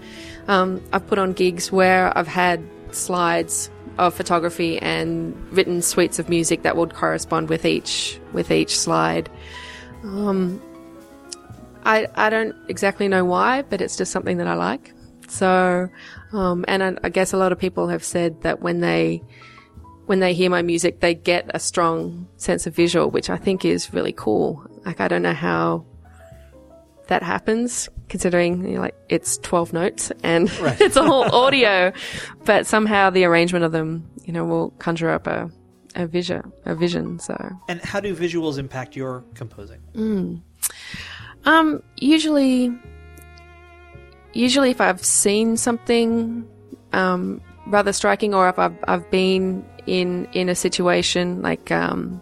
D: um, I've put on gigs where I've had slides of photography and written suites of music that would correspond with each with each slide. Um, I I don't exactly know why, but it's just something that I like. So, um, and I, I guess a lot of people have said that when they when they hear my music, they get a strong sense of visual, which I think is really cool. Like I don't know how that happens, considering you know, like it's twelve notes and [LAUGHS] it's all [LAUGHS] audio, but somehow the arrangement of them, you know, will conjure up a a vision, a vision. So,
C: And how do visuals impact your composing?
D: um, usually, usually if I've seen something, um, rather striking, or if I've I've been in in a situation like, um,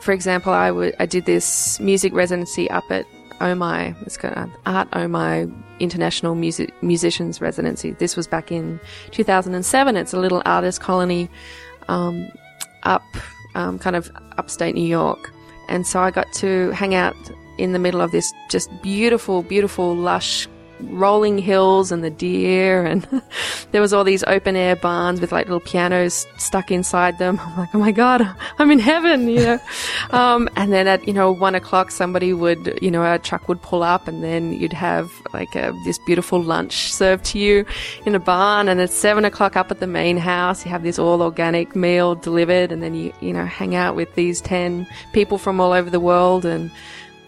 D: for example, I would I did this music residency up at OMI. It's called Art OMI International Music Musicians Residency. This was back in 2007. It's a little artist colony um, up, um, kind of upstate New York. And so I got to hang out in the middle of this just beautiful, beautiful, lush rolling hills and the deer and [LAUGHS] there was all these open air barns with like little pianos stuck inside them. [LAUGHS] I'm like, oh my god, I'm in heaven, you know. [LAUGHS] um, and then at you know one o'clock, somebody would, you know, a truck would pull up, and then you'd have like a, this beautiful lunch served to you in a barn. And at seven o'clock, up at the main house, you have this all organic meal delivered, and then you you know hang out with these ten people from all over the world and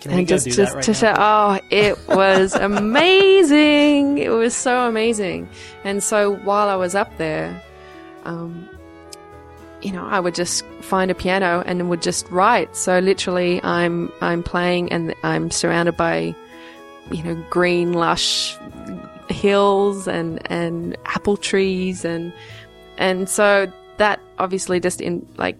C: Can
D: and just just
C: right
D: to show oh it was [LAUGHS] amazing. It was so amazing. And so while i was up there um you know i would just find a piano and would just write. So literally i'm i'm playing and i'm surrounded by you know green lush hills and and apple trees and and so that obviously just in like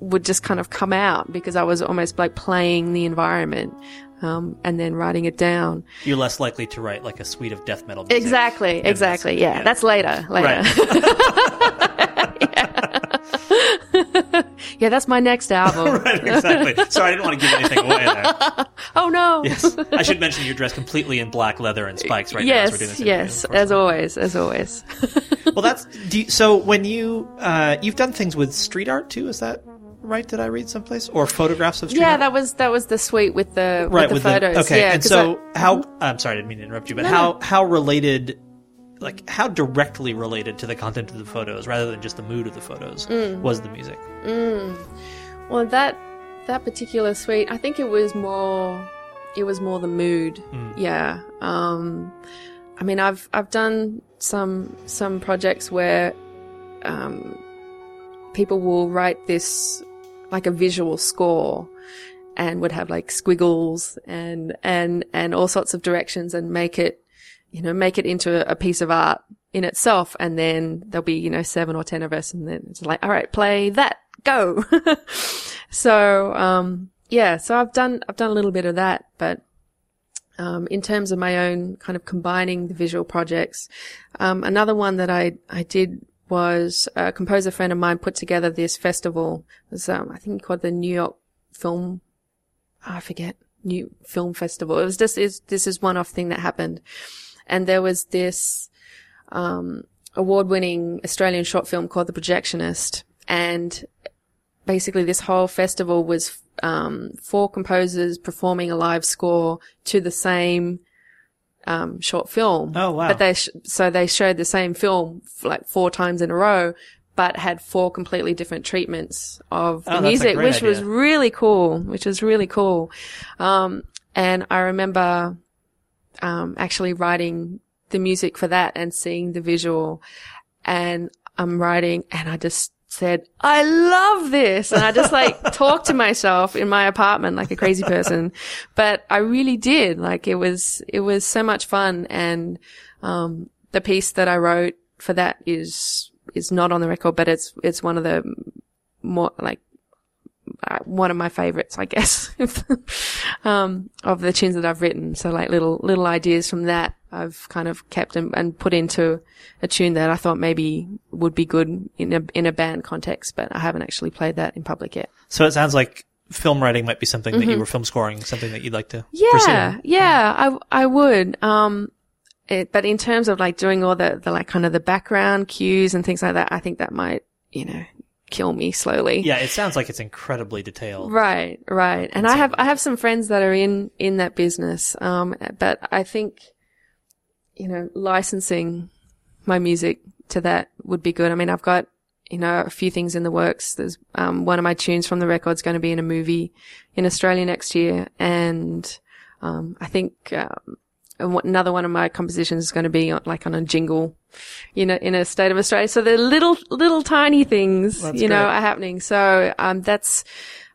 D: would just kind of come out because I was almost like playing the environment um, and then writing it down.
C: You're less likely to write like a suite of death metal music.
D: Exactly, exactly. Yeah,
C: yeah.
D: that's later. Later.
C: Right. [LAUGHS]
D: yeah, that's my next album. [LAUGHS]
C: right, exactly. Sorry, I didn't want to give anything away there. [LAUGHS]
D: Oh no.
C: Yes. I should mention you're dressed completely in black leather and spikes right now. as we're doing
D: yes, yes, as always, as always.
C: Well, that's do you, so. When you uh, you've done things with street art too, is that right? Did I read someplace or photographs of street
D: yeah,
C: art?
D: that was that was the suite with the
C: right
D: with the photos.
C: okay.
D: yeah,
C: and so
D: I-
C: how? I'm sorry, I didn't mean to interrupt you, but
D: No,
C: how
D: no.
C: how related? Like how directly related to the content of the photos, rather than just the mood of the photos,
D: Mm.
C: was the music?
D: Well, that that particular suite, I think it was more it was more the mood. Yeah. Um I mean, I've I've done some some projects where um people will write this like a visual score and would have like squiggles and and and all sorts of directions and make it you know make it into a piece of art in itself. And then there'll be you know seven or ten of us and then it's like all right play that. Go. [LAUGHS] So um yeah so i've done i've done a little bit of that but um, in terms of my own kind of combining the visual projects, um, another one that I I did was a composer friend of mine put together this festival. It was um, I think called the New York Film. I forget New Film Festival. It was just is this is one off thing that happened, and there was this um, award winning Australian short film called The Projectionist, and basically this whole festival was um, four composers performing a live score to the same um, short film.
C: Oh, wow.
D: But they sh- so they showed the same film f- like four times in a row, but had four completely different treatments of the
C: Oh,
D: music, which was really cool. Which was really cool. Um, and I remember um, actually writing the music for that and seeing the visual, and I'm writing, and I just said, I love this. And I just like [LAUGHS] talked to myself in my apartment like a crazy person. But I really did. Like it was, it was so much fun. And, um, the piece that I wrote for that is, is not on the record, but it's, it's one of the more like, uh, one of my favorites, I guess, [LAUGHS] um, of the tunes that I've written. So like little, little ideas from that I've kind of kept and, and put into a tune that I thought maybe would be good in a, in a band context, but I haven't actually played that in public yet.
C: So it sounds like film writing might be something that you were film scoring, something that you'd like to
D: Yeah,
C: pursue.
D: yeah, I I would. Um, it, but in terms of like doing all the the like kind of the background cues and things like that, I think that might you know kill me slowly.
C: Yeah, it sounds like it's incredibly detailed.
D: Right, right. And I have I have some friends that are in in that business. Um, but I think you know licensing my music to that would be good. I mean, I've got you know a few things in the works. There's um one of my tunes from the record's going to be in a movie in Australia next year, and um I think um another one of my compositions is going to be on, like on a jingle, you know, in a state of Australia. So the little, little tiny things,
C: That's
D: you know,
C: great.
D: are happening. So, um, that's,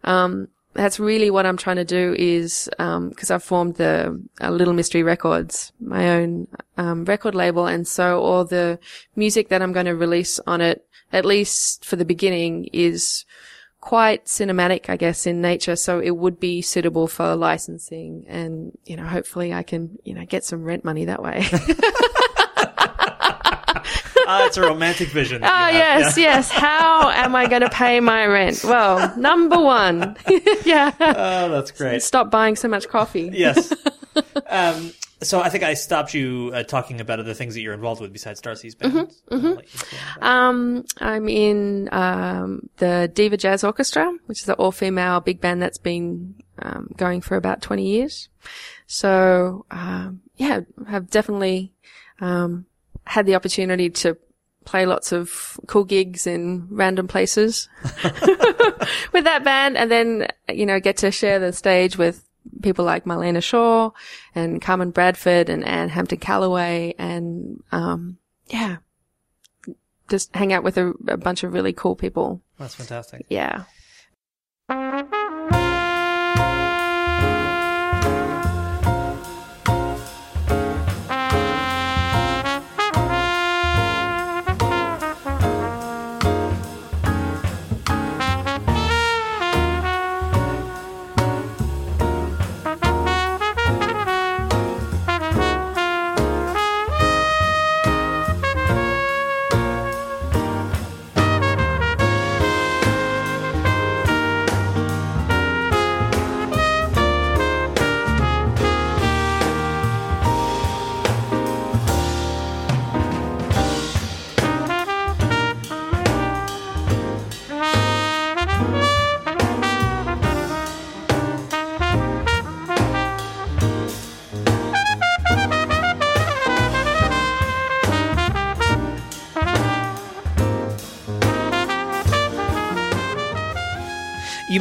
D: um, that's really what I'm trying to do is, um, cause I've formed the uh, Little Mystery Records, my own, um, record label. And so all the music that I'm going to release on it, at least for the beginning is, quite cinematic, I guess, in nature. So it would be suitable for licensing and, you know, hopefully I can, you know, get some rent money that way. [LAUGHS] [LAUGHS] [LAUGHS]
C: Ah, it's a romantic vision.
D: Oh,
C: you have.
D: yes, yes. How am I going to pay my rent? Well, number one. [LAUGHS] yeah.
C: Oh, that's great.
D: Stop buying so much coffee.
C: yes. [LAUGHS] Um, so I think I stopped you uh, talking about other things that you're involved with besides Darcy's band.
D: Mm-hmm,
C: I'll let you go on.
D: Um, I'm in um, the Diva Jazz Orchestra, which is an all-female big band that's been um, going for about 20 years. So, um, yeah, have definitely um, had the opportunity to play lots of cool gigs in random places [LAUGHS] with that band, and then you know get to share the stage with people like Marlena Shaw and Carmen Bradford and Ann Hampton Callaway, and um, yeah, just hang out with a, a bunch of really cool people.
C: That's fantastic.
D: Yeah.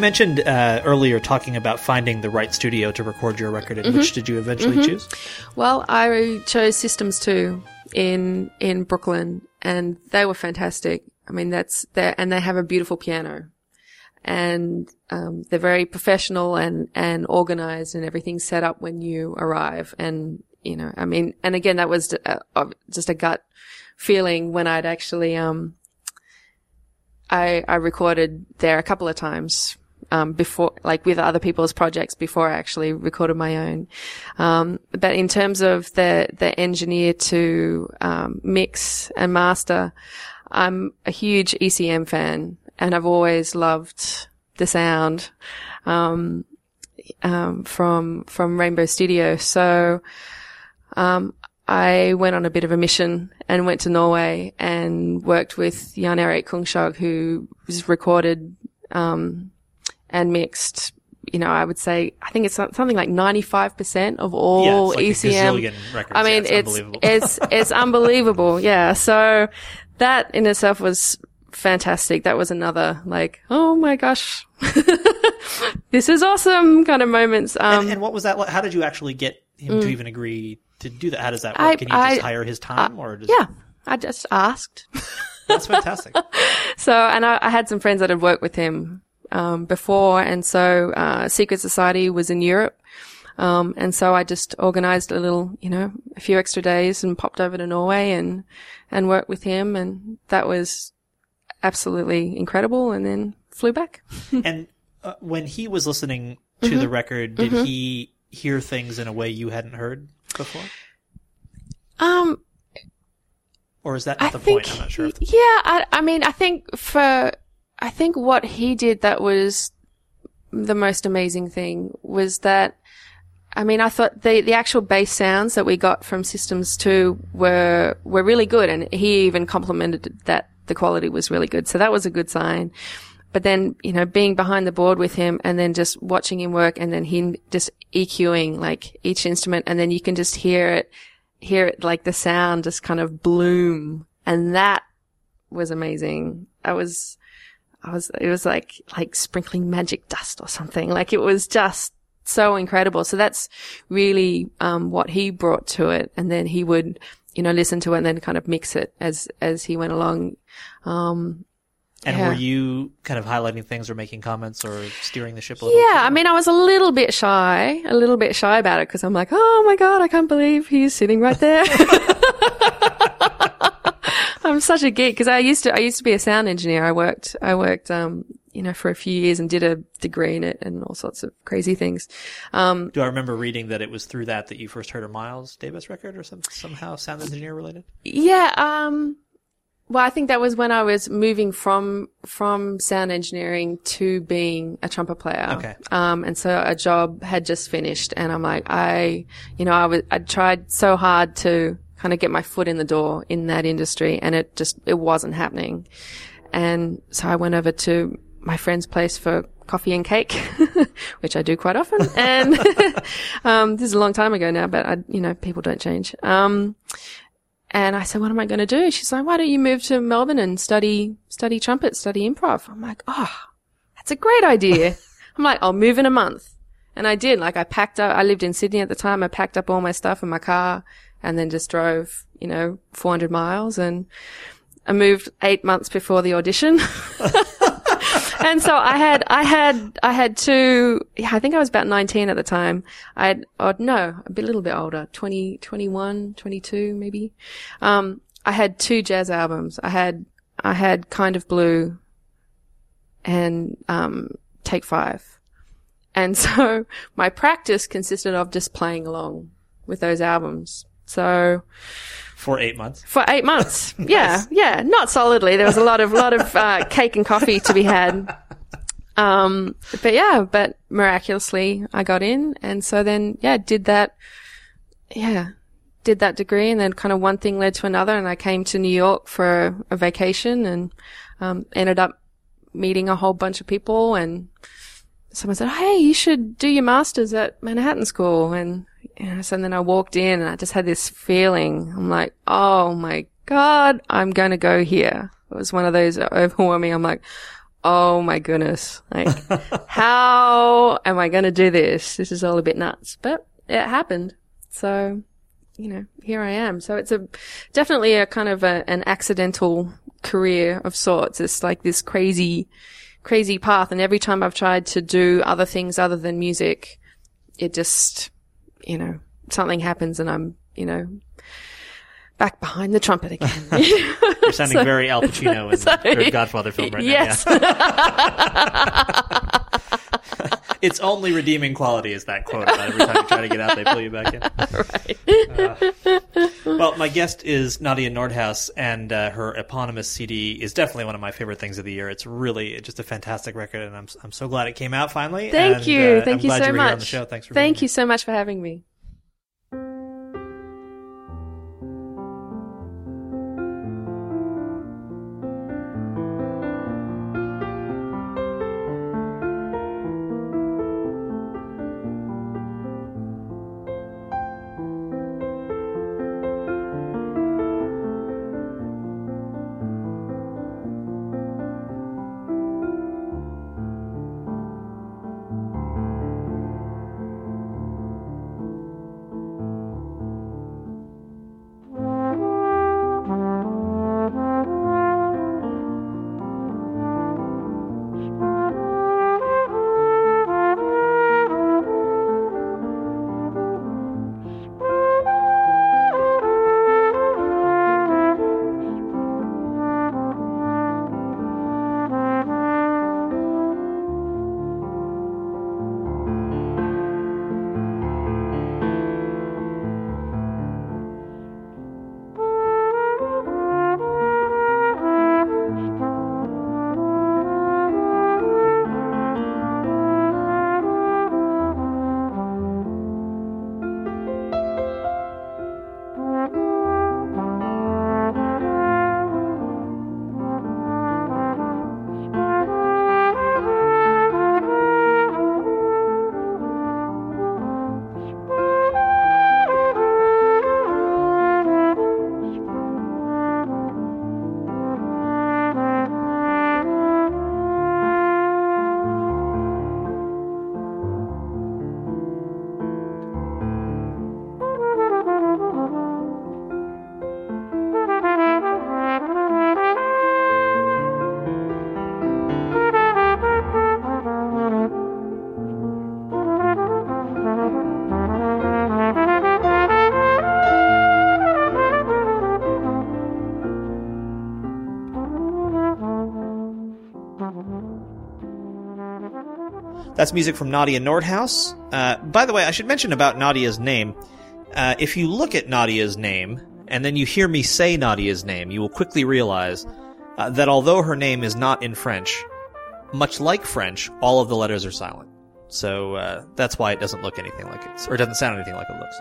C: Mentioned uh, earlier talking about finding the right studio to record your record in.
D: Mm-hmm.
C: Which did you eventually choose?
D: Well, I chose Systems 2 in, in Brooklyn and they were fantastic. I mean, that's there, and they have a beautiful piano and, um, they're very professional and, and organized and everything's set up when you arrive. And, you know, I mean, and again, that was uh, uh, just a gut feeling when I'd actually, um, I, I recorded there a couple of times, um, before, like with other people's projects before I actually recorded my own. Um, but in terms of the, the engineer to, um, mix and master, I'm a huge ECM fan and I've always loved the sound, um, um, from, from Rainbow Studio. So, um, I went on a bit of a mission and went to Norway and worked with Jan Erik Kongshaug, who recorded, um, and mixed, you know, I would say, I think it's something like 95% of all
C: like
D: ECM.
C: records.
D: I
C: Yeah,
D: mean,
C: it's
D: it's,
C: unbelievable.
D: it's, it's [LAUGHS] unbelievable. Yeah. So that in itself was fantastic. That was another like, oh my gosh, [LAUGHS] this is awesome kind of moments. Um,
C: and, and what was that like? How did you actually get him to even agree to do that? How does that work?
D: Mm. I-
C: Can you just hire his time or just,
D: yeah, I just asked. [LAUGHS]
C: that's fantastic.
D: So, and I, I had some friends that had worked with him um, before, and so uh, Secret Society was in Europe, um, and so I just organised a little, you know, a few extra days and popped over to Norway and and worked with him, and that was absolutely incredible. And then flew back. [LAUGHS]
C: and uh, when he was listening
D: Mm-hmm.
C: to the record, did he hear things in a way you hadn't heard before?
D: Um,
C: Or is that
D: I
C: the point? I'm not sure. If
D: yeah, I, I mean, I think for, I think what he did that was the most amazing thing was that, I mean, I thought the, the actual bass sounds that we got from Systems 2 were, were really good. And he even complimented that the quality was really good. So that was a good sign. But then, you know, being behind the board with him and then just watching him work and then him just EQing like each instrument and then you can just hear it, hear it like the sound just kind of bloom. And that was amazing. I was, I was, it was like, like sprinkling magic dust or something. Like it was just so incredible. So that's really, um, what he brought to it. And then he would, you know, listen to it and then kind of mix it as, as he went along. Um,
C: and
D: yeah.
C: were you kind of highlighting things or making comments or steering the ship a little?
D: Yeah, I mean, I was a little bit shy, a little bit shy about it because I'm like, oh my god, I can't believe he's sitting right there. [LAUGHS] I'm such a geek because I used to, I used to be a sound engineer. I worked, I worked, um, you know, for a few years and did a degree in it and all sorts of crazy things. Um,
C: Do I remember reading that it was through that that you first heard a Miles Davis record or some somehow sound engineer related?
D: Yeah, um, well, I think that was when I was moving from, from sound engineering to being a trumpet player.
C: Okay.
D: Um, and so a job had just finished and I'm like, I, you know, I was, I tried so hard to kind of get my foot in the door in that industry and it just, it wasn't happening. And so I went over to my friend's place for coffee and cake, [LAUGHS] which I do quite often. [LAUGHS] And, [LAUGHS] um, this is a long time ago now, but I, you know, people don't change. Um, and I said, what am I going to do? She's like, why don't you move to Melbourne and study, study trumpet, study improv? I'm like, oh, that's a great idea. I'm like, I'll move in a month. And I did. Like I packed up, I lived in Sydney at the time. I packed up all my stuff in my car and then just drove, you know, 400 miles and I moved eight months before the audition. [LAUGHS] and so I had, I had, I had two, I think I was about 19 at the time. I had, oh, no, a bit, little bit older, 20, 21, 22 maybe. Um, I had two jazz albums. I had, I had Kind of Blue and, um, Take Five. And [LAUGHS] so my practice consisted of just playing along with those albums. So,
C: For eight months.
D: for eight months. [LAUGHS] Yeah, yeah, not solidly. There was a lot of lot of uh, [LAUGHS] cake and coffee to be had. Um, but yeah, but miraculously I got in, and so then yeah, did that. Yeah, did that degree, and then kind of one thing led to another, and I came to New York for a vacation, and um, ended up meeting a whole bunch of people, and someone said, "Hey, you should do your masters at Manhattan School," and know, so then I walked in and I just had this feeling. I'm like, oh my God, I'm going to go here. It was one of those [LAUGHS] overwhelming. I'm like, oh my goodness. Like, [LAUGHS] how am I going to do this? This is all a bit nuts, but it happened. So, you know, here I am. So it's a definitely a kind of a, an accidental career of sorts. It's like this crazy, crazy path. And every time I've tried to do other things other than music, it just, you know, something happens and I'm, you know, back behind the trumpet again. [LAUGHS]
C: You're sounding [LAUGHS] very Al Pacino in [LAUGHS] the Godfather film right
D: yes.
C: now. Yeah. Its only redeeming quality is that quote about every time you try to get out, they pull you back in. [LAUGHS] Uh, well, my guest is Nadje Noordhuis, and uh, her eponymous CD is definitely one of my favorite things of the year. It's really just a fantastic record, and I'm I'm so glad it came out finally.
D: Thank
C: and,
D: you.
C: uh,
D: Thank
C: I'm
D: you
C: glad
D: so
C: you
D: much.
C: Here on the show. Thanks for
D: Thank you so much for having me.
C: That's music from Nadje Noordhuis. Uh, by the way, I should mention about Nadje's name. Uh, if you look at Nadje's name, and then you hear me say Nadje's name, you will quickly realize uh, that although her name is not in French, much like French, all of the letters are silent. So uh, that's why it doesn't look anything like it, or doesn't sound anything like it looks.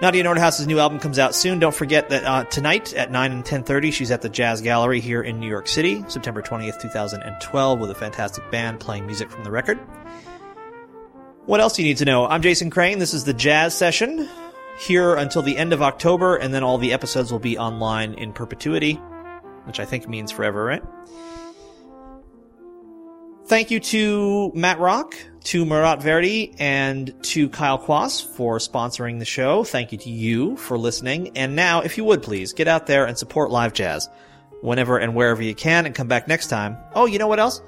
C: Nadje Noordhuis's new album comes out soon. Don't forget that uh, tonight at 9 and 10.30, she's at the Jazz Gallery here in New York City, September 20th, 2012, with a fantastic band playing music from the record. What else do you need to know? I'm Jason Crane. This is the Jazz Session, here until the end of October, and then all the episodes will be online in perpetuity, which I think means forever, right? Thank you to Matt Rock, to Murat Verdi, and to Kyle Quas for sponsoring the show. Thank you to you for listening. And now, if you would please, get out there and support live jazz whenever and wherever you can and come back next time. Oh, you know what else?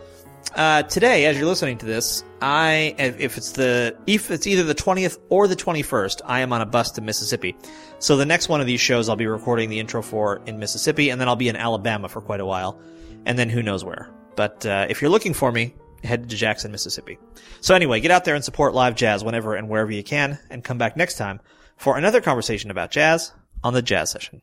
C: Uh, today, as you're listening to this, I, if it's the, if it's either the 20th or the 21st, I am on a bus to Mississippi. So the next one of these shows I'll be recording the intro for in Mississippi, and then I'll be in Alabama for quite a while, and then who knows where. But uh, if you're looking for me, head to Jackson, Mississippi. So anyway, get out there and support live jazz whenever and wherever you can, and come back next time for another conversation about jazz on the Jazz Session.